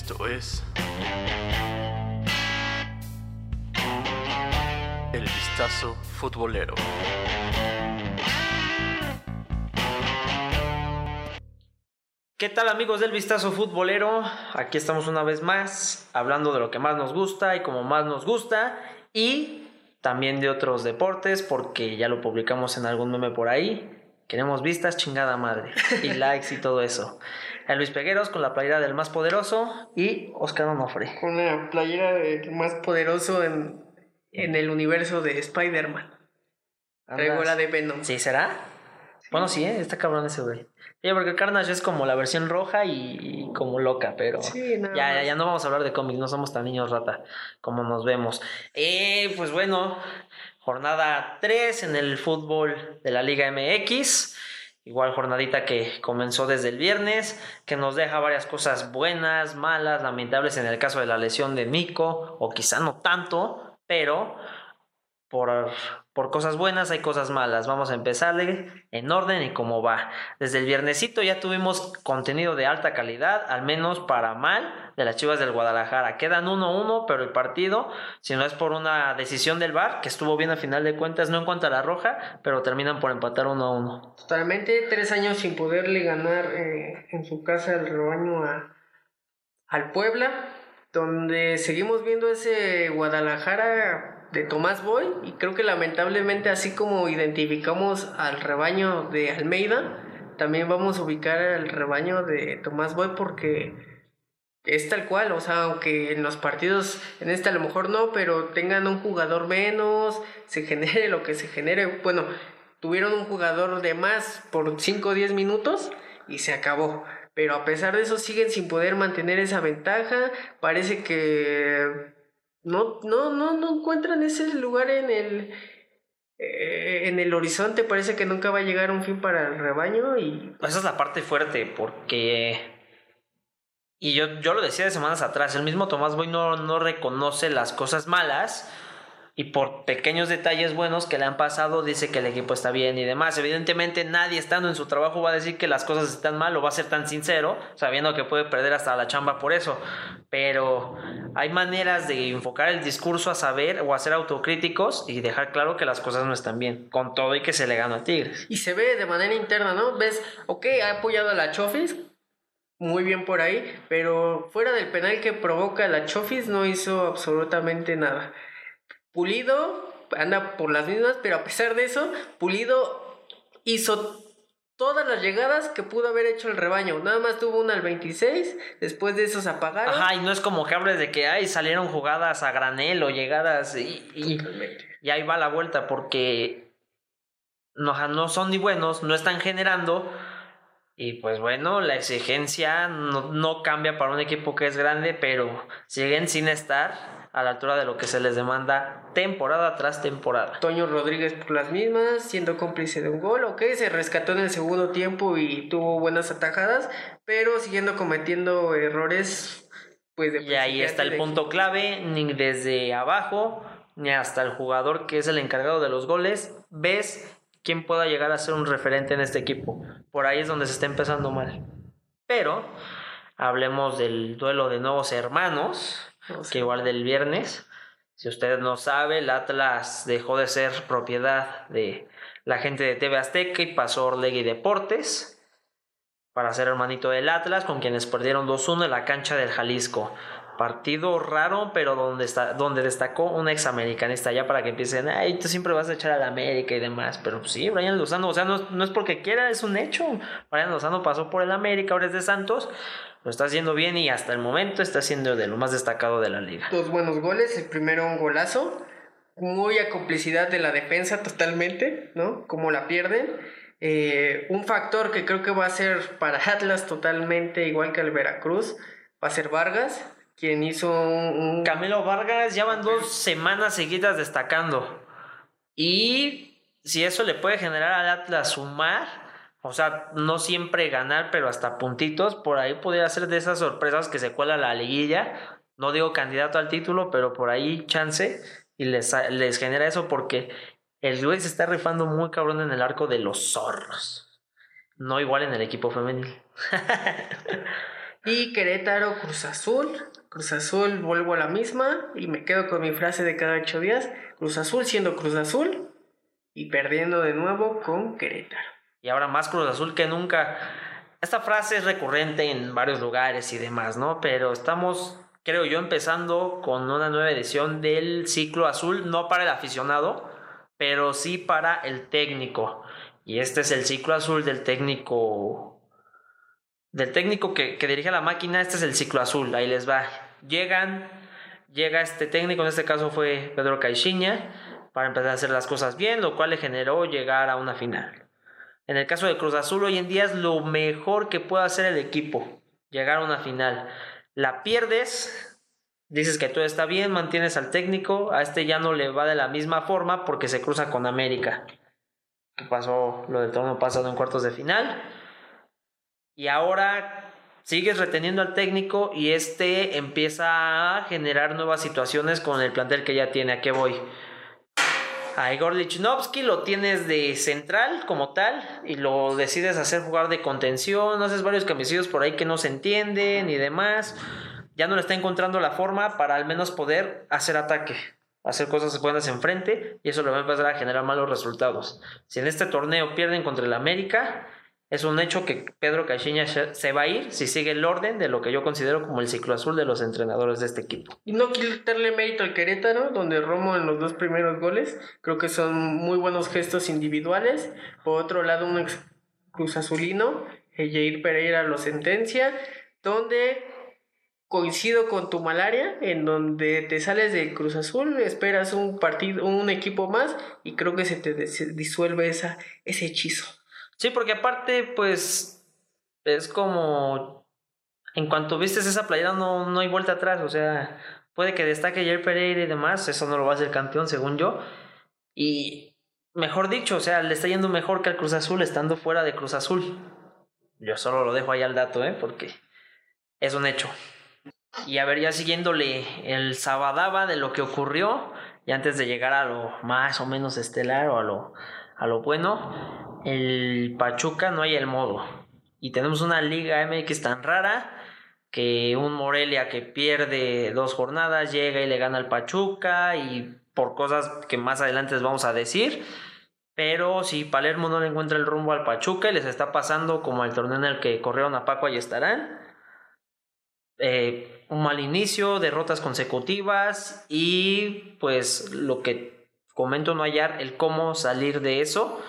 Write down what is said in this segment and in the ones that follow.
Esto es El Vistazo Futbolero. ¿Qué tal amigos del Vistazo Futbolero? Aquí estamos una vez más hablando de lo que más nos gusta y como más nos gusta y también de otros deportes porque ya lo publicamos en algún meme por ahí. Queremos vistas, chingada madre. Y likes y todo eso. El Luis Pegueros con la playera del más poderoso y Oscar Onofre. Con la playera del más poderoso en, en el universo de Spider-Man. Traigo la de Venom. ¿Sí será? Bueno, sí, ¿eh? está cabrón ese güey. Sí, porque Carnage es como la versión roja y, y como loca, pero Sí, ya, ya no vamos a hablar de cómics, no somos tan niños rata como nos vemos. Eh, pues bueno, jornada 3 en el fútbol de la Liga MX. Igual jornadita que comenzó desde el viernes, que nos deja varias cosas buenas, malas, lamentables en el caso de la lesión de Nico, o quizá no tanto, pero por, por cosas buenas hay cosas malas. Vamos a empezarle en orden y cómo va. Desde el viernesito ya tuvimos contenido de alta calidad, al menos para mal, de las Chivas del Guadalajara. Quedan 1-1, pero el partido, si no es por una decisión del VAR, que estuvo bien a final de cuentas, no en cuanto a la roja, pero terminan por empatar 1-1. Totalmente, tres años sin poderle ganar eh, en su casa el rebaño a, al Puebla, donde seguimos viendo ese Guadalajara de Tomás Boy y creo que lamentablemente así como identificamos al rebaño de Almeida, también vamos a ubicar al rebaño de Tomás Boy porque es tal cual, o sea, aunque en los partidos, en este a lo mejor no, pero tengan un jugador menos, se genere lo que se genere, bueno, tuvieron un jugador de más por 5 o 10 minutos y se acabó. Pero a pesar de eso siguen sin poder mantener esa ventaja. Parece que no, no, no, no encuentran ese lugar en el, eh, en el horizonte. Parece que nunca va a llegar un fin para el rebaño y Esa es la parte fuerte, porque. Y yo, yo lo decía de semanas atrás, el mismo Tomás Boy no, no reconoce las cosas malas y por pequeños detalles buenos que le han pasado dice que el equipo está bien y demás. Evidentemente nadie estando en su trabajo va a decir que las cosas están mal o va a ser tan sincero, sabiendo que puede perder hasta la chamba por eso. Pero hay maneras de enfocar el discurso a saber o a ser autocríticos y dejar claro que las cosas no están bien, con todo y que se le gana a Tigres. Y se ve de manera interna, ¿no? Ves, ok, ha apoyado a la Chofis, muy bien por ahí, pero fuera del penal que provoca la Chofis no hizo absolutamente nada. Pulido anda por las mismas, pero a pesar de eso, Pulido hizo todas las llegadas que pudo haber hecho el rebaño. Nada más tuvo una al 26, después de eso se apagaron. Ajá, y no es como que hables de que ay, salieron jugadas a granel o llegadas y, y, y ahí va la vuelta porque no, no son ni buenos, no están generando. Y pues bueno, la exigencia no, no cambia para un equipo que es grande, pero siguen sin estar a la altura de lo que se les demanda temporada tras temporada. Toño Rodríguez por las mismas, siendo cómplice de un gol, ok, se rescató en el segundo tiempo y tuvo buenas atajadas, pero siguiendo cometiendo errores, pues de Y ahí está el punto equipo. clave, ni desde abajo, ni hasta el jugador que es el encargado de los goles, ves quién pueda llegar a ser un referente en este equipo. Por ahí es donde se está empezando mal. Pero hablemos del duelo de nuevos hermanos, O sea, que igual del viernes. Si usted no sabe, el Atlas dejó de ser propiedad de la gente de TV Azteca y pasó a Orlegui Deportes para ser hermanito del Atlas, con quienes perdieron 2-1 en la cancha del Jalisco. Partido raro, pero donde, está, donde destacó un examericanista, ya para que empiecen, ay, tú siempre vas a echar a la América y demás. Pero pues, sí, Brian Lozano, o sea, no, no es porque quiera, es un hecho. Brian Lozano pasó por el América, ahora es de Santos, lo está haciendo bien y hasta el momento está siendo de lo más destacado de la liga. Dos buenos goles, el primero un golazo, muy a complicidad de la defensa totalmente, ¿no? Como la pierden. Eh, un factor que creo que va a ser para Atlas totalmente igual que el Veracruz, va a ser Vargas, quien hizo un... Camilo Vargas ya van dos semanas seguidas destacando. Y si eso le puede generar al Atlas sumar, o sea, no siempre ganar, pero hasta puntitos, por ahí podría ser de esas sorpresas que se cuela la liguilla. No digo candidato al título, pero por ahí chance y les, les genera eso porque el güey se está rifando muy cabrón en el arco de los zorros. No igual en el equipo femenil. Y Querétaro, Cruz Azul. Cruz Azul, vuelvo a la misma y me quedo con mi frase de cada ocho días. Cruz Azul siendo Cruz Azul y perdiendo de nuevo con Querétaro. Y ahora más Cruz Azul que nunca. Esta frase es recurrente en varios lugares y demás, ¿no? Pero estamos, creo yo, empezando con una nueva edición del ciclo azul, no para el aficionado, pero sí para el técnico. Y este es el ciclo azul del técnico del técnico que, dirige la máquina, este es el ciclo azul, ahí les va. Llegan, llega este técnico, en este caso fue Pedro Caixinha, para empezar a hacer las cosas bien, lo cual le generó llegar a una final. En el caso de Cruz Azul, hoy en día es lo mejor que puede hacer el equipo, llegar a una final. La pierdes, dices que todo está bien, mantienes al técnico, a este ya no le va de la misma forma porque se cruza con América. Que pasó lo del torneo pasado en cuartos de final y ahora sigues reteniendo al técnico y este empieza a generar nuevas situaciones con el plantel que ya tiene. ¿A qué voy? A Igor Lichnowsky lo tienes de central como tal y lo decides hacer jugar de contención, haces varios camisillos por ahí que no se entienden y demás. Ya no le está encontrando la forma para al menos poder hacer ataque, hacer cosas buenas enfrente y eso le va a empezar a generar malos resultados. Si en este torneo pierden contra el América, es un hecho que Pedro Caixinha se va a ir si sigue el orden de lo que yo considero como el ciclo azul de los entrenadores de este equipo. Y no quitarle mérito al Querétaro, donde Romo en los dos primeros goles, creo que son muy buenos gestos individuales. Por otro lado, un ex Cruz Azulino, Jair Pereira lo sentencia, donde coincido con tu malaria, en donde te sales del Cruz Azul, esperas un partido, un equipo más, y creo que se te disuelve esa, ese hechizo. Sí, porque aparte, pues, es como, en cuanto vistes esa playera no, no hay vuelta atrás, o sea, puede que destaque Jair Pereira y demás, eso no lo va a hacer campeón según yo, y mejor dicho, o sea, le está yendo mejor que al Cruz Azul estando fuera de Cruz Azul. Yo solo lo dejo ahí al dato, ¿eh? Porque es un hecho. Y a ver, ya siguiéndole el sabadaba de lo que ocurrió, y antes de llegar a lo más o menos estelar o a lo, a lo bueno, el Pachuca no hay el modo. Y tenemos una Liga MX tan rara que un Morelia que pierde dos jornadas llega y le gana al Pachuca y por cosas que más adelante les vamos a decir. Pero si Palermo no le encuentra el rumbo al Pachuca les está pasando como el torneo en el que corrieron a Paco, ahí estarán. Eh, un mal inicio, derrotas consecutivas y pues lo que comento no hallar el cómo salir de eso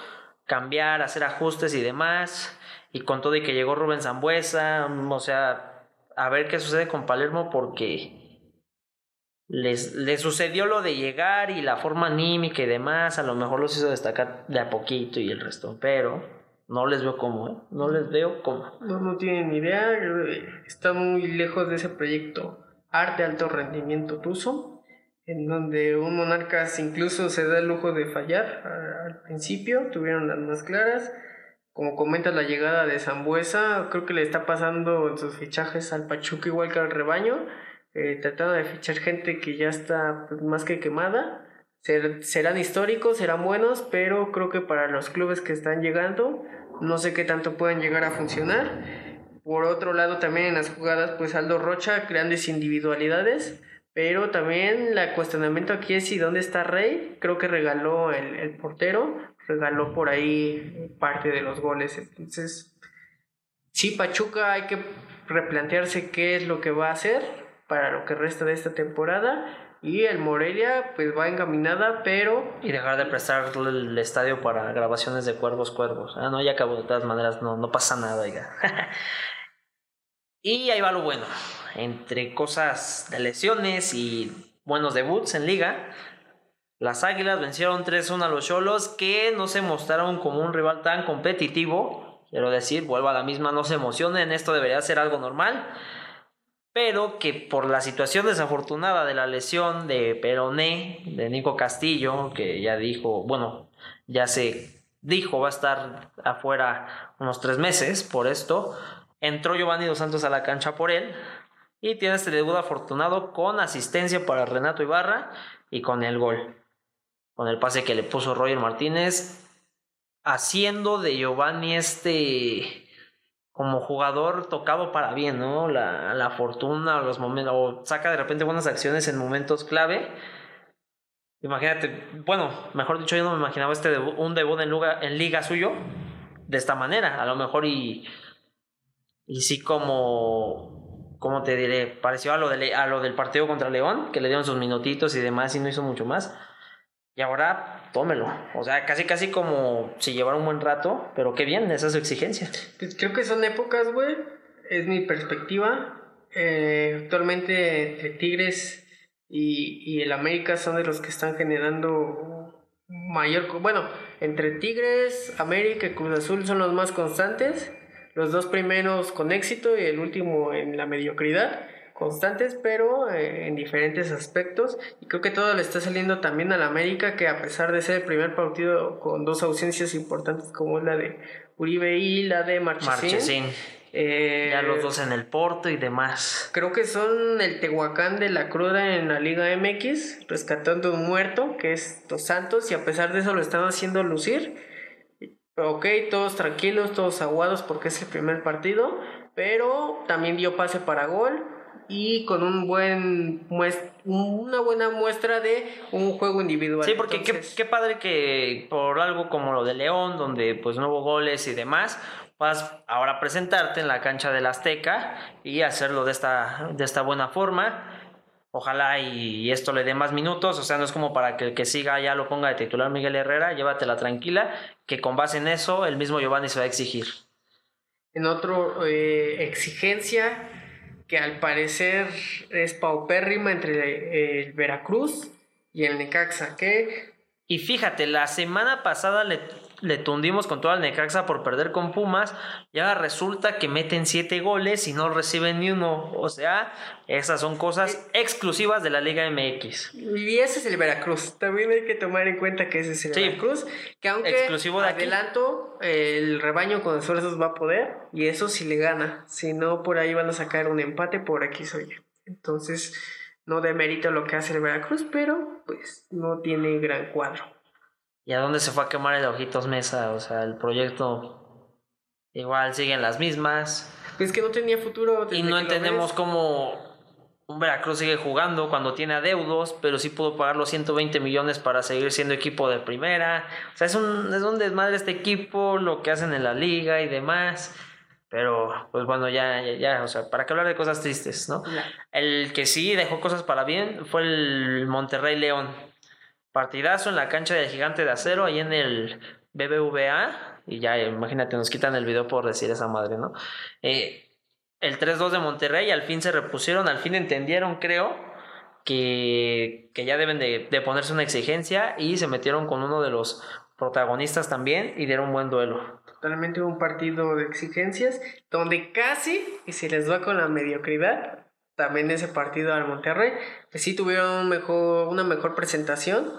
cambiar, hacer ajustes y demás. Y con todo y que llegó Rubén Zambuesa, o sea, a ver qué sucede con Palermo porque les, sucedió lo de llegar y la forma anímica y demás, a lo mejor los hizo destacar de a poquito y el resto, pero no les veo cómo, ¿eh? no les veo cómo. No, no tienen idea, está muy lejos de ese proyecto arte alto rendimiento tuso en donde un Monarcas incluso se da el lujo de fallar al principio, tuvieron las más claras. Como comentas la llegada de Zambuesa, creo que le está pasando en sus fichajes al Pachuca igual que al rebaño, eh, tratando de fichar gente que ya está pues, más que quemada. serán históricos, serán buenos, pero creo que para los clubes que están llegando, no sé qué tanto pueden llegar a funcionar. Por otro lado, también en las jugadas, pues Aldo Rocha, grandes individualidades pero también el cuestionamiento aquí es si dónde está Rey. Creo que regaló el, el portero, regaló por ahí parte de los goles. Entonces, sí, Pachuca hay que replantearse qué es lo que va a hacer para lo que resta de esta temporada. Y el Morelia pues va encaminada, pero... Y dejar de prestar el estadio para grabaciones de Cuervos Cuervos. Ah, no, ya acabó de todas maneras, no, no pasa nada, oiga. y ahí va lo bueno entre cosas de lesiones y buenos debuts en liga, las Águilas vencieron 3-1 a los Cholos que no se mostraron como un rival tan competitivo. Quiero decir, vuelvo a la misma, no se emocionen, esto debería ser algo normal. Pero que por la situación desafortunada de la lesión de Peroné, de Nico Castillo, que ya dijo, bueno, ya se dijo va a estar afuera unos tres meses por esto, entró Giovanni Dos Santos a la cancha por él, y tiene este debut afortunado con asistencia para Renato Ibarra y con el gol. Con el pase que le puso Roger Martínez. Haciendo de Giovanni este. como jugador tocado para bien, ¿no? La, la fortuna, los momentos, o saca de repente buenas acciones en momentos clave. Imagínate, bueno, mejor dicho, yo no me imaginaba este un debut en, en liga suyo de esta manera, a lo mejor y, y sí como, ¿cómo te diré? Pareció a lo, de, a lo del partido contra León, que le dieron sus minutitos y demás y no hizo mucho más. Y ahora, tómelo. O sea, casi, casi como si llevara un buen rato, pero qué bien, esa es su exigencia. Pues creo que son épocas, güey. Es mi perspectiva. Eh, actualmente entre Tigres y, y el América son de los que están generando mayor... Bueno, entre Tigres, América y Cruz Azul son los más constantes. Los dos primeros con éxito y el último en la mediocridad constantes, pero eh, en diferentes aspectos. Y creo que todo le está saliendo también a la América, que a pesar de ser el primer partido con dos ausencias importantes, como es la de Uribe y la de Marchesín. Eh, ya los dos en el Porto y demás. Creo que son el Tehuacán de la cruda en la Liga MX, rescatando un muerto, que es Dos Santos, y a pesar de eso lo están haciendo lucir. Ok, todos tranquilos, todos aguados porque es el primer partido, pero también dio pase para gol y con un buen una buena muestra de un juego individual. Sí, porque qué, padre que por algo como lo de León, donde pues no hubo goles y demás, vas ahora presentarte en la cancha del Azteca y hacerlo de esta, de esta buena forma. Ojalá y esto le dé más minutos, o sea, no es como para que el que siga ya lo ponga de titular Miguel Herrera, llévatela tranquila, que con base en eso el mismo Giovanni se va a exigir. En otro, eh, exigencia, que al parecer es paupérrima entre el Veracruz y el Necaxa, que... Y fíjate, la semana pasada le le tundimos con todo el Necaxa por perder con Pumas y ahora resulta que meten siete goles y no reciben ni uno. O sea, esas son cosas exclusivas de la Liga MX. Y ese es el Veracruz. También hay que tomar en cuenta que ese es el Veracruz. Que aunque Exclusivo de adelanto, el rebaño con esfuerzos va a poder y eso sí le gana. Si no, por ahí van a sacar un empate por aquí soy Entonces, no demerito lo que hace el Veracruz, pero pues no tiene gran cuadro. ¿Y a dónde se fue a quemar el Ojitos Mesa? O sea, el proyecto igual siguen las mismas. Pues que no tenía futuro. Y no entendemos cómo un Veracruz sigue jugando cuando tiene adeudos, pero sí pudo pagar los 120 millones para seguir siendo equipo de primera. O sea, es un, es un desmadre este equipo, lo que hacen en la liga y demás. Pero, pues bueno, ya, ya, ya, o sea, ¿para qué hablar de cosas tristes, no? El que sí dejó cosas para bien fue el Monterrey León Partidazo en la cancha del gigante de acero, ahí en el BBVA. Y ya, imagínate, nos quitan el video por decir esa madre, ¿no? Eh, el 3-2 de Monterrey, al fin se repusieron, al fin entendieron, creo, que, que ya deben de, ponerse una exigencia y se metieron con uno de los protagonistas también y dieron un buen duelo. Totalmente un partido de exigencias donde casi, y se les va con la mediocridad, también ese partido al Monterrey, sí tuvieron mejor, una mejor presentación,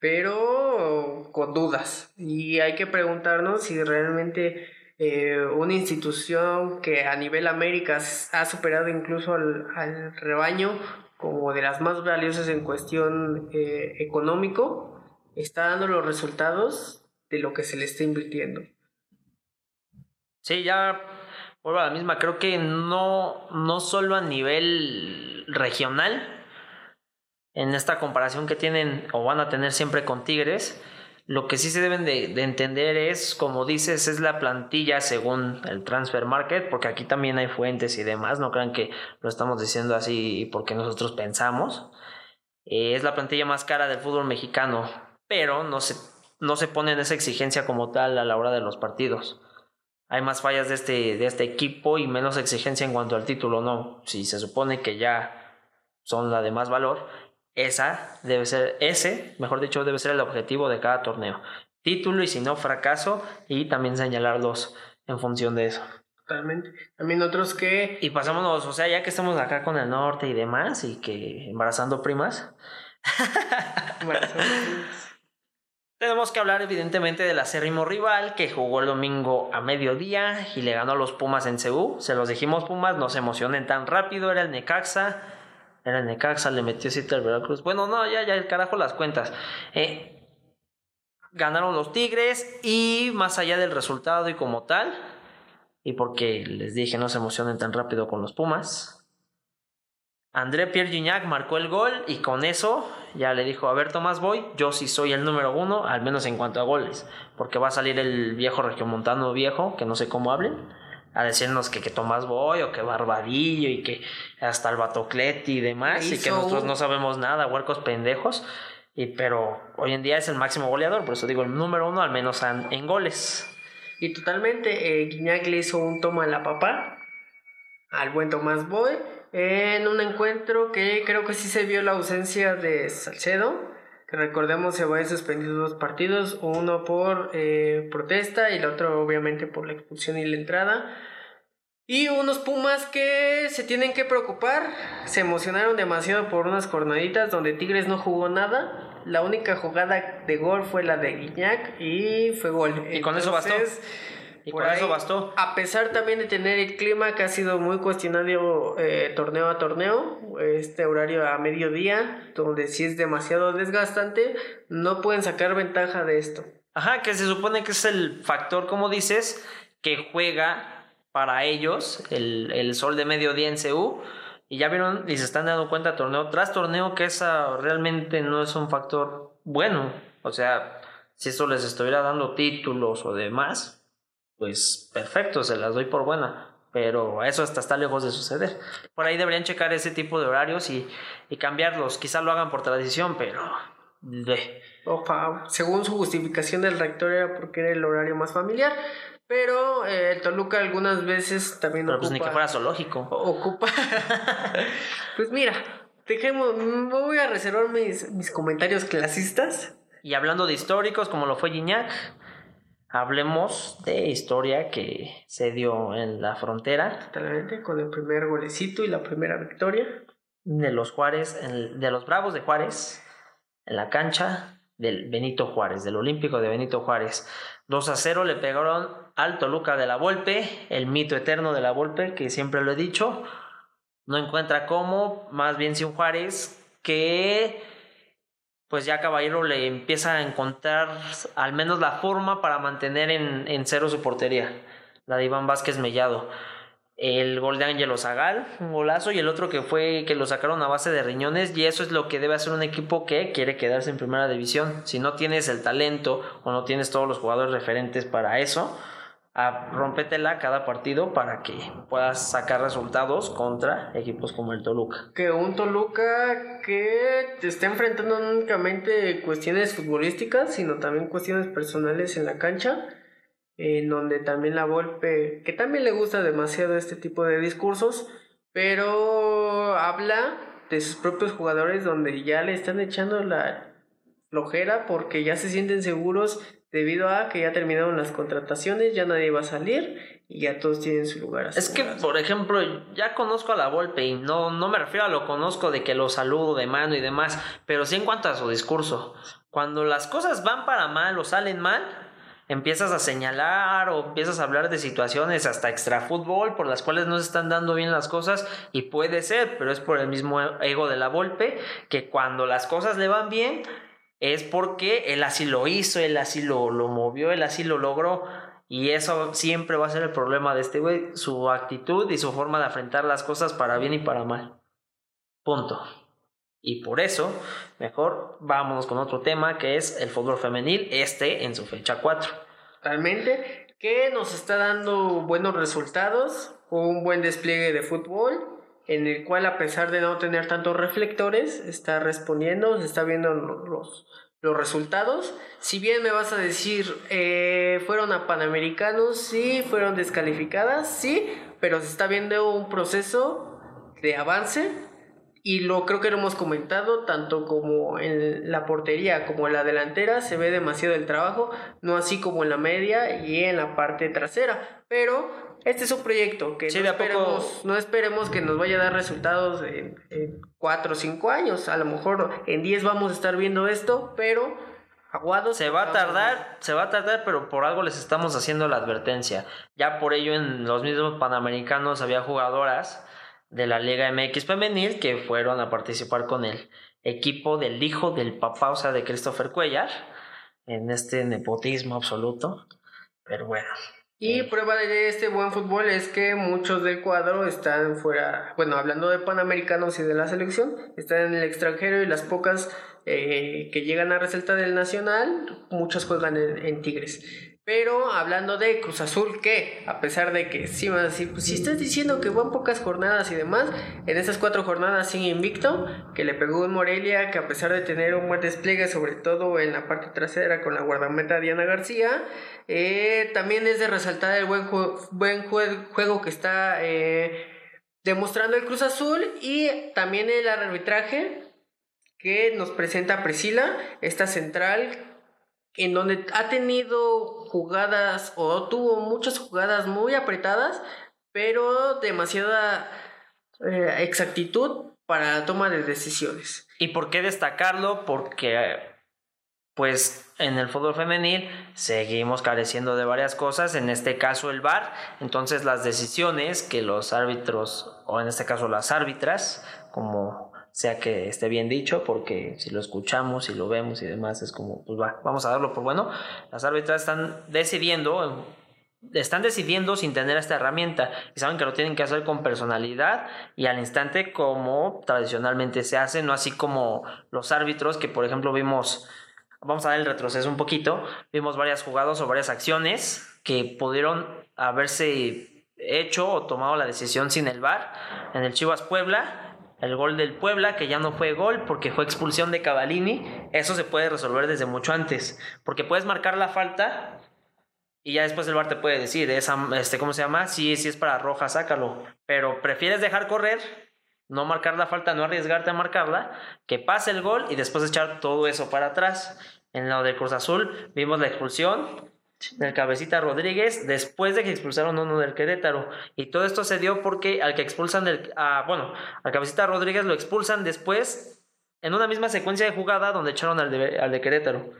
pero con dudas. Y hay que preguntarnos si realmente eh, una institución que a nivel América ha superado incluso al, rebaño como de las más valiosas en cuestión eh, económico, está dando los resultados de lo que se le está invirtiendo. Sí, ya vuelvo a la misma, creo que no, no solo a nivel regional, en esta comparación que tienen o van a tener siempre con Tigres, lo que sí se deben de, entender es, como dices, es la plantilla según el transfer market, porque aquí también hay fuentes y demás, no crean que lo estamos diciendo así porque nosotros pensamos. Eh, es la plantilla más cara del fútbol mexicano, pero no se, no se pone en esa exigencia como tal a la hora de los partidos hay más fallas de este, de este equipo y menos exigencia en cuanto al título, no. Si se supone que ya son la de más valor, esa debe ser, ese, mejor dicho, debe ser el objetivo de cada torneo. Título y si no, fracaso y también señalarlos en función de eso. Totalmente. También otros que... Y pasámonos, o sea, ya que estamos acá con el norte y demás y que embarazando primas. embarazando primas. Tenemos que hablar evidentemente del acérrimo rival que jugó el domingo a mediodía y le ganó a los Pumas en Ceú. Se los dijimos Pumas, no se emocionen tan rápido, era el Necaxa. Era el Necaxa, le metió cita al Veracruz. Bueno, no, ya, ya, el carajo las cuentas. Eh, ganaron los Tigres y más allá del resultado y como tal, y porque les dije no se emocionen tan rápido con los Pumas. André Pierre Gignac marcó el gol y con eso ya le dijo, a ver Tomás Boy, yo sí soy el número uno, al menos en cuanto a goles, porque va a salir el viejo regiomontano viejo, que no sé cómo hablen, a decirnos que, que Tomás Boy o que Barbadillo y que hasta el Batocleti y demás, y que nosotros no sabemos nada, huercos pendejos, y, pero hoy en día es el máximo goleador, por eso digo el número uno, al menos en, goles. Y totalmente, eh, Guiñac le hizo un toma en la papá al buen Tomás Boy en un encuentro que creo que sí se vio la ausencia de Salcedo, que recordemos se va a suspendido dos partidos, uno por eh, protesta y el otro obviamente por la expulsión y la entrada. Y unos Pumas que se tienen que preocupar, se emocionaron demasiado por unas jornaditas donde Tigres no jugó nada. La única jugada de gol fue la de Guiñac y fue gol. Y con eso bastó. Y por eso bastó. A pesar también de tener el clima que ha sido muy cuestionado eh, torneo a torneo, este horario a mediodía, donde sí es demasiado desgastante, no pueden sacar ventaja de esto. Ajá, que se supone que es el factor, como dices, que juega para ellos el, el sol de mediodía en CU. Y ya vieron y se están dando cuenta torneo tras torneo que esa realmente no es un factor bueno. O sea, si eso les estuviera dando títulos o demás, pues perfecto, se las doy por buena. Pero eso hasta está lejos de suceder. Por ahí deberían checar ese tipo de horarios y, cambiarlos. Quizá lo hagan por tradición, pero... Opa, según su justificación del rector era porque era el horario más familiar. Pero eh, Toluca algunas veces también pero pues ni que fuera zoológico. Ocupa. pues mira, dejemos. Voy a reservar mis, mis comentarios clasistas. Y hablando de históricos, como lo fue Gignac, Hablemos de historia que se dio en la frontera. Totalmente, con el primer golecito y la primera victoria. De los Juárez, de los Bravos de Juárez, en la cancha del Benito Juárez, del Olímpico de Benito Juárez. 2 a 0 le pegaron al Toluca de la Volpe, el mito eterno de la Volpe, que siempre lo he dicho. No encuentra cómo, más bien si un Juárez que pues ya Caballero le empieza a encontrar al menos la forma para mantener en, en cero su portería, la de Iván Vázquez Mellado. El gol de Ángelo Zagal, un golazo, y el otro que fue que lo sacaron a base de riñones, y eso es lo que debe hacer un equipo que quiere quedarse en primera división. Si no tienes el talento o no tienes todos los jugadores referentes para eso, a rompetela cada partido para que puedas sacar resultados contra equipos como el Toluca. Que un Toluca que te está enfrentando no únicamente cuestiones futbolísticas, sino también cuestiones personales en la cancha, en donde también la Volpe, que también le gusta demasiado este tipo de discursos, pero habla de sus propios jugadores donde ya le están echando la flojera porque ya se sienten seguros debido a que ya terminaron las contrataciones, ya nadie va a salir y ya todos tienen su lugar. Es que, por ejemplo, ya conozco a la Volpe y no, no me refiero a lo conozco de que lo saludo de mano y demás, pero sí en cuanto a su discurso. Cuando las cosas van para mal o salen mal, empiezas a señalar o empiezas a hablar de situaciones hasta extra fútbol por las cuales no se están dando bien las cosas y puede ser, pero es por el mismo ego de la Volpe que cuando las cosas le van bien es porque él así lo hizo, él así lo, lo movió, él así lo logró. Y eso siempre va a ser el problema de este güey, su actitud y su forma de afrontar las cosas para bien y para mal. Punto. Y por eso, mejor vámonos con otro tema que es el fútbol femenil, este en su fecha 4. Realmente, que nos está dando buenos resultados, un buen despliegue de fútbol en el cual a pesar de no tener tantos reflectores, está respondiendo, se está viendo los, los resultados. Si bien me vas a decir, eh, fueron a Panamericanos, sí, fueron descalificadas, sí, pero se está viendo un proceso de avance y lo creo que lo hemos comentado, tanto como en la portería como en la delantera, se ve demasiado el trabajo, no así como en la media y en la parte trasera, pero este es un proyecto que no, esperemos, no, esperemos, que nos vaya a dar resultados en, cuatro o cinco años. A lo mejor en 10 vamos a estar viendo esto, pero aguados. Se va a tardar, se va a tardar, pero por algo les estamos haciendo la advertencia. Ya por ello en los mismos Panamericanos había jugadoras de la Liga MX femenil que fueron a participar con el equipo del hijo del papá, o sea, de Christopher Cuellar, en este nepotismo absoluto. Pero bueno, Y prueba de este buen fútbol es que muchos del cuadro están fuera, bueno, hablando de panamericanos y de la selección, están en el extranjero y las pocas eh, que llegan a resaltar del nacional, muchos juegan en Tigres. Pero hablando de Cruz Azul, que a pesar de que sí van pues si estás diciendo que van pocas jornadas y demás, en esas cuatro jornadas sin invicto, que le pegó en Morelia, que a pesar de tener un buen despliegue, sobre todo en la parte trasera con la guardameta Diana García, eh, también es de resaltar el buen, buen juego que está eh, demostrando el Cruz Azul y también el arbitraje que nos presenta Priscila, esta central en donde ha tenido jugadas o tuvo muchas jugadas muy apretadas, pero demasiada eh, exactitud para la toma de decisiones. ¿Y por qué destacarlo? Porque pues en el fútbol femenil seguimos careciendo de varias cosas, en este caso el VAR, entonces las decisiones que los árbitros, o en este caso las árbitras, como sea que esté bien dicho, porque si lo escuchamos y lo vemos y demás, es como, pues va, vamos a darlo por bueno. Las árbitras están decidiendo, están decidiendo sin tener esta herramienta y saben que lo tienen que hacer con personalidad y al instante como tradicionalmente se hace, no así como los árbitros que por ejemplo vimos, vamos a dar el retroceso un poquito, vimos varias jugadas o varias acciones que pudieron haberse hecho o tomado la decisión sin el VAR en el Chivas Puebla el gol del Puebla, que ya no fue gol porque fue expulsión de Cavalini, eso se puede resolver desde mucho antes, porque puedes marcar la falta y ya después el VAR te puede decir, esa, este, ¿cómo se llama? Si, si es para roja, sácalo, pero prefieres dejar correr, no marcar la falta, no arriesgarte a marcarla, que pase el gol y después echar todo eso para atrás. En lo del Cruz Azul vimos la expulsión, del cabecita Rodríguez después de que expulsaron uno del Querétaro. Y todo esto se dio porque al que expulsan del. bueno, al cabecita Rodríguez lo expulsan después en una misma secuencia de jugada donde echaron al de, al de Querétaro.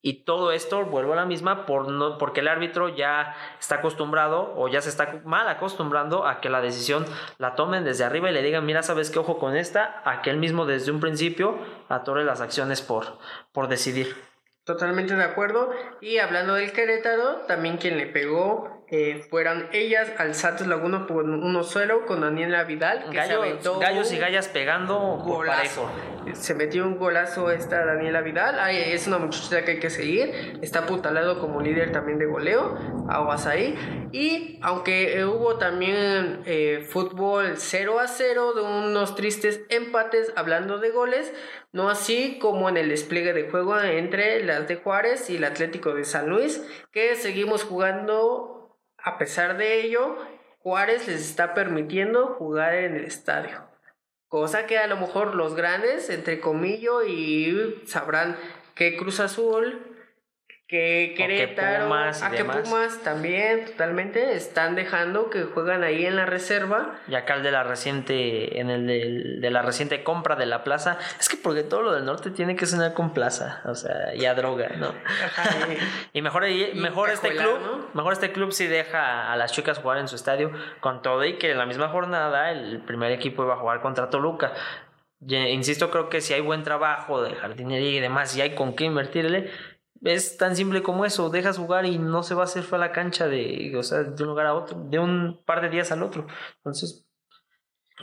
Y todo esto vuelve a la misma por no, porque el árbitro ya está acostumbrado o ya se está mal acostumbrando a que la decisión la tomen desde arriba y le digan, mira, sabes qué ojo con esta, a que él mismo desde un principio atore las acciones por, por decidir. Totalmente de acuerdo. Y hablando del Querétaro, también quien le pegó eh, fueron ellas al Santos Laguna por 1-0 con Daniela Vidal. Que gallos y gallas pegando golazo. Se metió un golazo esta Daniela Vidal. es una muchacha que hay que seguir. Está apuntalado como líder también de goleo. Aguas ahí. Y aunque hubo también eh, fútbol 0 a 0 de unos tristes empates hablando de goles. No así como en el despliegue de juego entre las de Juárez y el Atlético de San Luis. Que seguimos jugando a pesar de ello, Juárez les está permitiendo jugar en el estadio. Cosa que a lo mejor los grandes, entre comillas, y sabrán que Cruz Azul que Querétaro, a que Pumas también totalmente están dejando que juegan ahí en la reserva. Y acá el de la reciente, en el de, la reciente compra de la plaza, es que porque todo lo del norte tiene que sonar con plaza, o sea, y a droga, ¿no? y, mejor, mejor este club, mejor este club si deja a las chicas jugar en su estadio con todo y que en la misma jornada el primer equipo iba a jugar contra Toluca. insisto, creo que si hay buen trabajo de jardinería y demás, y hay con qué invertirle, es tan simple como eso, dejas jugar y no se va a hacer fue a la cancha de, o sea, de un lugar a otro, de un par de días al otro. Entonces,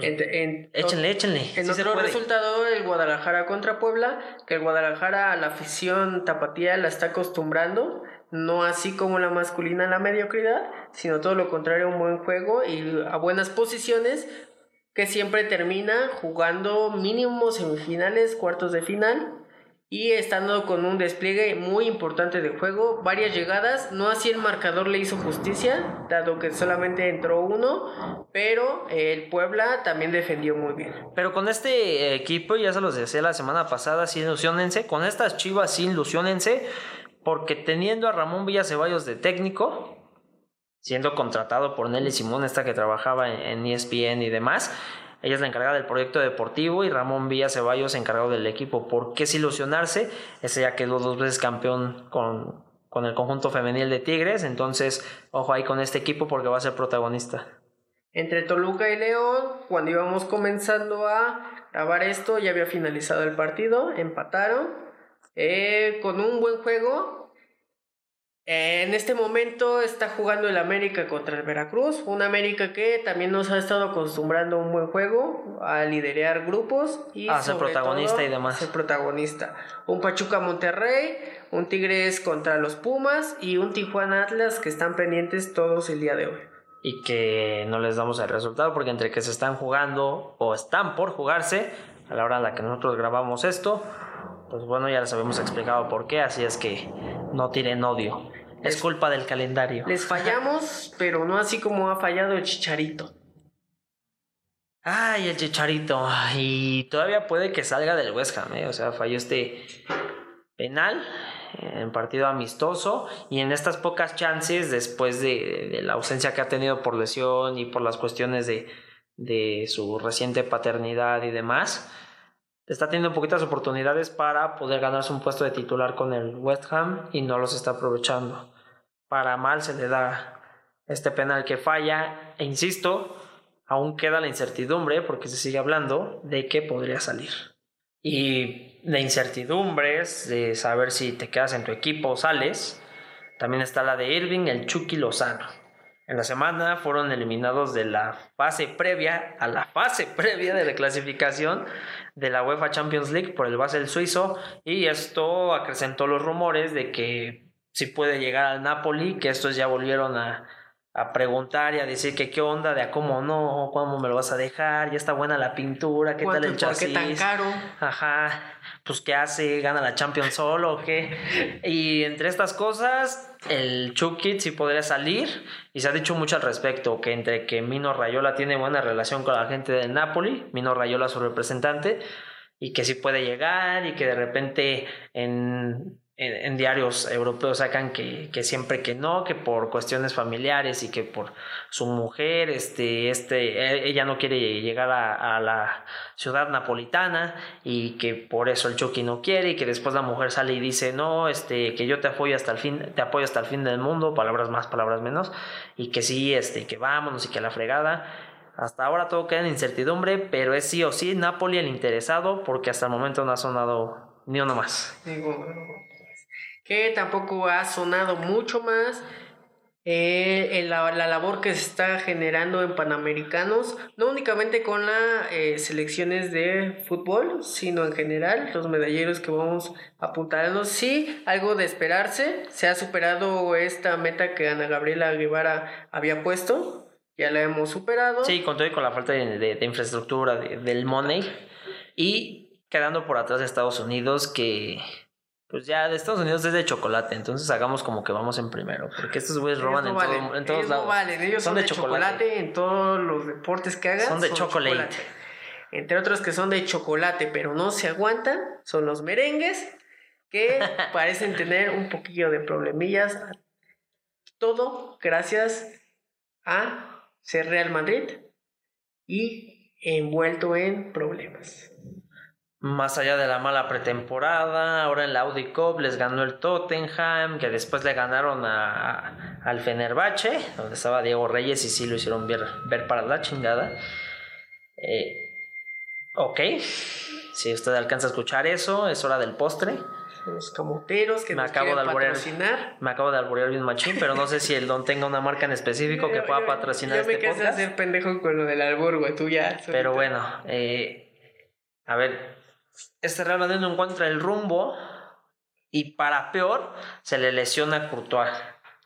en, échenle, échenle. En otro resultado, el Guadalajara contra Puebla, que el Guadalajara a la afición tapatía la está acostumbrando, no así como la masculina la mediocridad, sino todo lo contrario, un buen juego y a buenas posiciones, que siempre termina jugando mínimo semifinales, cuartos de final y estando con un despliegue muy importante de juego, varias llegadas, no así el marcador le hizo justicia, dado que solamente entró uno, pero el Puebla también defendió muy bien. Pero con este equipo, ya se los decía la semana pasada, sí ilusionense, con estas chivas sí ilusionense, porque teniendo a Ramón Villaceballos de técnico, siendo contratado por Nelly Simón, esta que trabajaba en ESPN y demás, ella es la encargada del proyecto deportivo y Ramón Villa Ceballos encargado del equipo. ¿Por qué es ilusionarse? Ese ya quedó dos veces campeón con, con el conjunto femenil de Tigres. Entonces, ojo ahí con este equipo porque va a ser protagonista. Entre Toluca y León, cuando íbamos comenzando a grabar esto, ya había finalizado el partido, empataron. Eh, con un buen juego, En este momento está jugando el América contra el Veracruz, un América que también nos ha estado acostumbrando a un buen juego, a liderar grupos y a ser protagonista y demás. Ser protagonista. Un Pachuca Monterrey, un Tigres contra los Pumas y un Tijuana Atlas que están pendientes todos el día de hoy. Y que no les damos el resultado porque entre que se están jugando o están por jugarse, a la hora en la que nosotros grabamos esto, pues bueno, ya les habíamos explicado por qué, así es que no tiren odio. Es culpa del calendario. Les fallamos, pero no así como ha fallado el Chicharito. Ay, el Chicharito. Y todavía puede que salga del West Ham, ¿eh? O sea, falló este penal en partido amistoso y en estas pocas chances después de, de, la ausencia que ha tenido por lesión y por las cuestiones de, de su reciente paternidad y demás, está teniendo poquitas oportunidades para poder ganarse un puesto de titular con el West Ham y no los está aprovechando. Para mal se le da este penal que falla e insisto, aún queda la incertidumbre porque se sigue hablando de que podría salir. Y de incertidumbres, de saber si te quedas en tu equipo o sales, también está la de Irving, el Chucky Lozano. En la semana fueron eliminados de la fase previa a la fase previa de la clasificación de la UEFA Champions League por el Basel suizo y esto acrecentó los rumores de que si puede llegar al Napoli, que estos ya volvieron a, a preguntar y a decir que qué onda, de a cómo no, cómo me lo vas a dejar, ya está buena la pintura, qué tal el chasis. ¿Por qué tan caro? Ajá, pues qué hace, gana la Champions solo o qué. Y entre estas cosas, el Chucky sí podría salir y se ha dicho mucho al respecto, que entre que Mino Rayola tiene buena relación con la gente del Napoli, Mino Rayola su representante, y que sí puede llegar y que de repente en en, diarios europeos sacan que, que, siempre que no, que por cuestiones familiares y que por su mujer, este, este, e, ella no quiere llegar a, la ciudad napolitana y que por eso el Chucky no quiere y que después la mujer sale y dice no, este, que yo te apoyo hasta el fin, te apoyo hasta el fin del mundo, palabras más, palabras menos, y que sí, este, que vámonos y que la fregada. Hasta ahora todo queda en incertidumbre, pero es sí o sí Napoli el interesado porque hasta el momento no ha sonado ni uno más que tampoco ha sonado mucho más. Eh, la, la, labor que se está generando en Panamericanos, no únicamente con las eh, selecciones de fútbol, sino en general, los medalleros que vamos apuntando. Sí, algo de esperarse, se ha superado esta meta que Ana Gabriela Guevara había puesto, ya la hemos superado. Sí, con todo y con la falta de, de, de infraestructura, del money, y quedando por atrás de Estados Unidos que pues ya de Estados Unidos es de chocolate, entonces hagamos como que vamos en primero, porque estos güeyes roban en, todo, en, todos lados. valen, ellos son, de, chocolate. en todos los deportes que hagan. Son de chocolate. Entre otros que son de chocolate, pero no se aguantan, son los merengues, que parecen tener un poquillo de problemillas. Todo gracias a ser Real Madrid y envuelto en problemas más allá de la mala pretemporada, ahora en la Audi Cup les ganó el Tottenham, que después le ganaron a, al Fenerbahce, donde estaba Diego Reyes y sí lo hicieron ver, ver para la chingada. Eh, ok, si usted alcanza a escuchar eso, es hora del postre. Los camoteros que me acabo de patrocinar. Me acabo de alborear bien machín, pero no sé si el don tenga una marca en específico que pueda patrocinar yo este me podcast. hacer pendejo con lo del albur, güey, tú ya. Pero bueno, eh, a ver, este Real Madrid no encuentra el rumbo y para peor se le lesiona Courtois.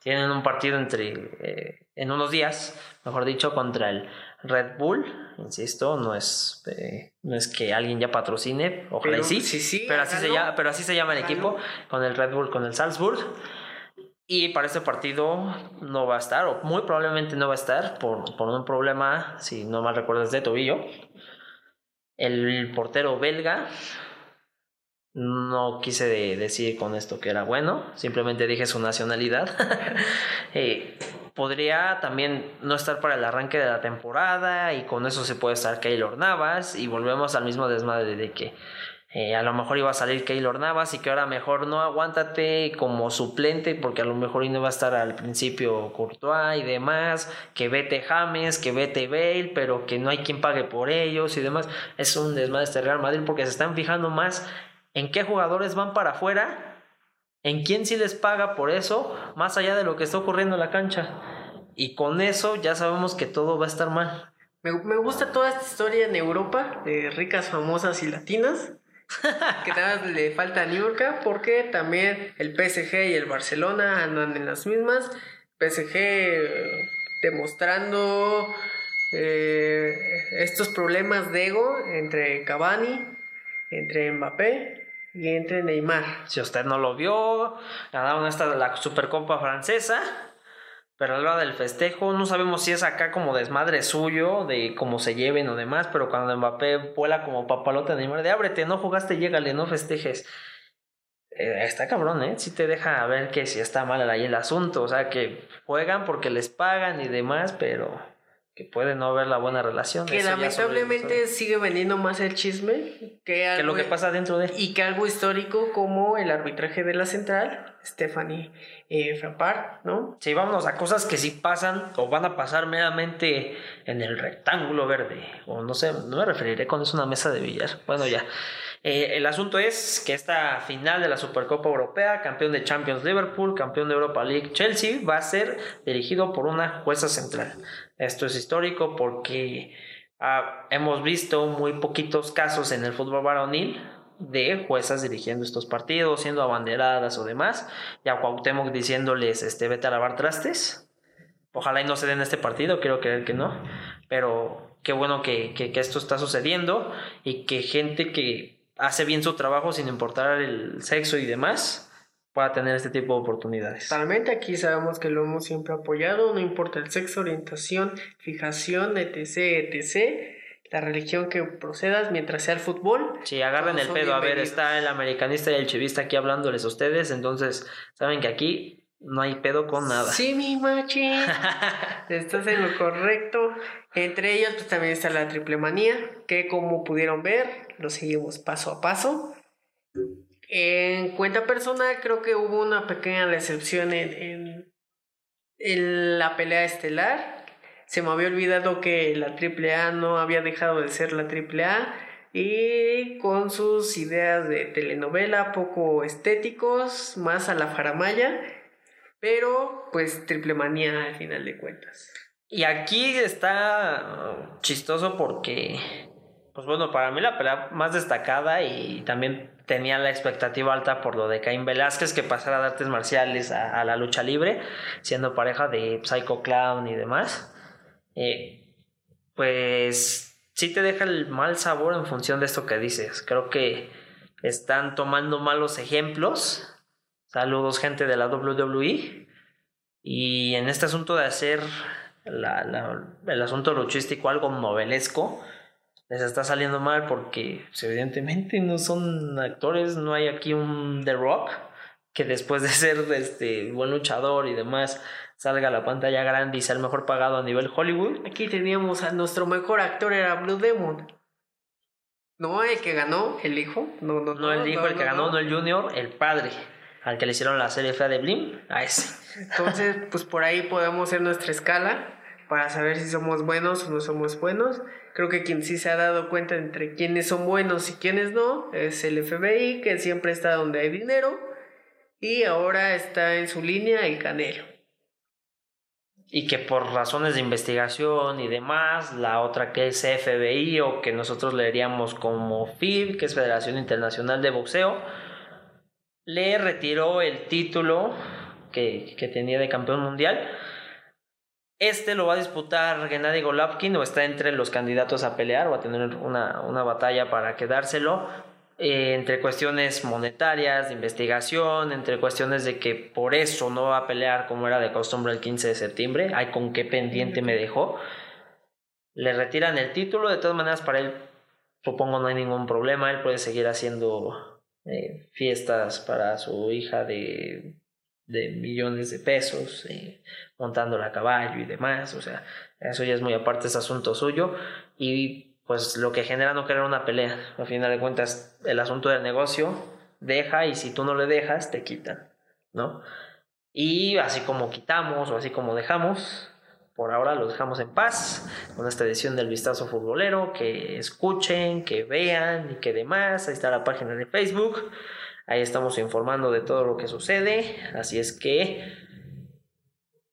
Tienen un partido entre eh, en unos días, mejor dicho, contra el Red Bull. Insisto, no es, eh, no es que alguien ya patrocine, ojalá pero, sí, sí, pero, así se llama, pero así se llama el equipo, con el Red Bull, con el Salzburg. Y para este partido no va a estar, o muy probablemente no va a estar, por, por un problema, si no mal recuerdas, de tobillo. El portero belga, no quise decir con esto que era bueno, simplemente dije su nacionalidad. Eh, podría también no estar para el arranque de la temporada y con eso se puede estar Keylor Navas y volvemos al mismo desmadre de que eh, a lo mejor iba a salir Keylor Navas y que ahora mejor no aguántate como suplente porque a lo mejor no va a estar al principio Courtois y demás, que vete James, que vete Bale, pero que no hay quien pague por ellos y demás. Es un desmadre este Real Madrid porque se están fijando más en qué jugadores van para afuera ¿En quién sí les paga por eso, más allá de lo que está ocurriendo en la cancha? Y con eso ya sabemos que todo va a estar mal. Me, me gusta toda esta historia en Europa de ricas, famosas y latinas. que nada le falta a York porque también el PSG y el Barcelona andan en las mismas. PSG eh, demostrando eh, estos problemas de ego entre Cavani, entre Mbappé y entre Neymar. Si usted no lo vio, ganaron esta la Supercopa francesa, pero a la hora del festejo no sabemos si es acá como desmadre suyo, de cómo se lleven o demás, pero cuando Mbappé vuela como papalote de Neymar, de ábrete, no jugaste, llégale, no festejes. Eh, está cabrón, ¿eh? Sí te deja ver que si está mal ahí el asunto, o sea, que juegan porque les pagan y demás, pero que puede no haber la buena relación. Que lamentablemente sigue vendiendo más el chisme que, lo que pasa dentro de... Y que algo histórico como el arbitraje de la central, Stephanie eh, Frappard, ¿no? Sí, vámonos a cosas que sí pasan o van a pasar meramente en el rectángulo verde, o no sé, no me referiré con eso a una mesa de billar. Bueno, ya. Eh, el asunto es que esta final de la Supercopa Europea, campeón de Champions Liverpool, campeón de Europa League Chelsea, va a ser dirigido por una jueza central. Esto es histórico porque ah, hemos visto muy poquitos casos en el fútbol varonil de juezas dirigiendo estos partidos, siendo abanderadas o demás, y a Cuauhtémoc diciéndoles, este, vete a lavar trastes. Ojalá y no se den este partido, quiero creer que no, pero qué bueno que, que esto está sucediendo y que gente que hace bien su trabajo sin importar el sexo y demás, pueda tener este tipo de oportunidades. Totalmente, aquí sabemos que lo hemos siempre apoyado, no importa el sexo, orientación, fijación, etc., etc., la religión que procedas mientras sea el fútbol. Sí, agarren el pedo, a ver, está el americanista y el chivista aquí hablándoles a ustedes, entonces saben que aquí no hay pedo con nada. Sí, mi machi. Estás en lo correcto. Entre ellos, pues también está la triple manía, que como pudieron ver, lo seguimos paso a paso. En cuenta personal, creo que hubo una pequeña decepción en, en, la pelea estelar. Se me había olvidado que la AAA no había dejado de ser la AAA y con sus ideas de telenovela poco estéticos, más a la faramaya, pero pues triple manía al final de cuentas. Y aquí está chistoso porque pues bueno, para mí la pelea más destacada y también tenía la expectativa alta por lo de Caín Velázquez que pasara de artes marciales a, la lucha libre, siendo pareja de Psycho Clown y demás. Eh, pues sí te deja el mal sabor en función de esto que dices. Creo que están tomando malos ejemplos. Saludos gente de la WWE. Y en este asunto de hacer el asunto luchístico algo novelesco, les está saliendo mal porque pues, evidentemente no son actores, no hay aquí un The Rock que después de ser este buen luchador y demás salga a la pantalla grande y sea el mejor pagado a nivel Hollywood. Aquí teníamos a nuestro mejor actor era Blue Demon. No el que ganó, el hijo. No, no, no, el hijo, el que ganó, no el junior, el padre. Al que le hicieron la serie fea de Blim, a ese. Entonces, pues por ahí podemos hacer nuestra escala para saber si somos buenos o no somos buenos. Creo que quien sí se ha dado cuenta entre quiénes son buenos y quiénes no es el FBI, que siempre está donde hay dinero, y ahora está en su línea el Canelo. Y que por razones de investigación y demás, la otra que es FBI o que nosotros leeríamos como FIB, que es Federación Internacional de Boxeo, le retiró el título que, que tenía de campeón mundial este lo va a disputar Gennady Golovkin o está entre los candidatos a pelear o a tener una, una batalla para quedárselo. Eh, entre cuestiones monetarias, de investigación, entre cuestiones de que por eso no va a pelear como era de costumbre el 15 de septiembre. Hay con qué pendiente me dejó. Le retiran el título, de todas maneras para él supongo no hay ningún problema, él puede seguir haciendo eh, fiestas para su hija de de millones de pesos, eh, montándola a caballo y demás, o sea, eso ya es muy aparte, es asunto suyo. Y pues lo que genera no querer una pelea, al final de cuentas el asunto del negocio deja y si tú no le dejas te quitan, ¿no? Y así como quitamos o así como dejamos, por ahora lo dejamos en paz con esta edición del Vistazo Futbolero, que escuchen, que vean y que demás, ahí está la página de Facebook Ahí estamos informando de todo lo que sucede. Así es que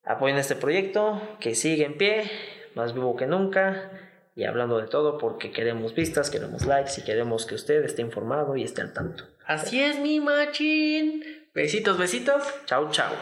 apoyen este proyecto, que sigue en pie, más vivo que nunca. Y hablando de todo porque queremos vistas, queremos likes y queremos que usted esté informado y esté al tanto. Así es, mi machín. Besitos, besitos. Chau, chau.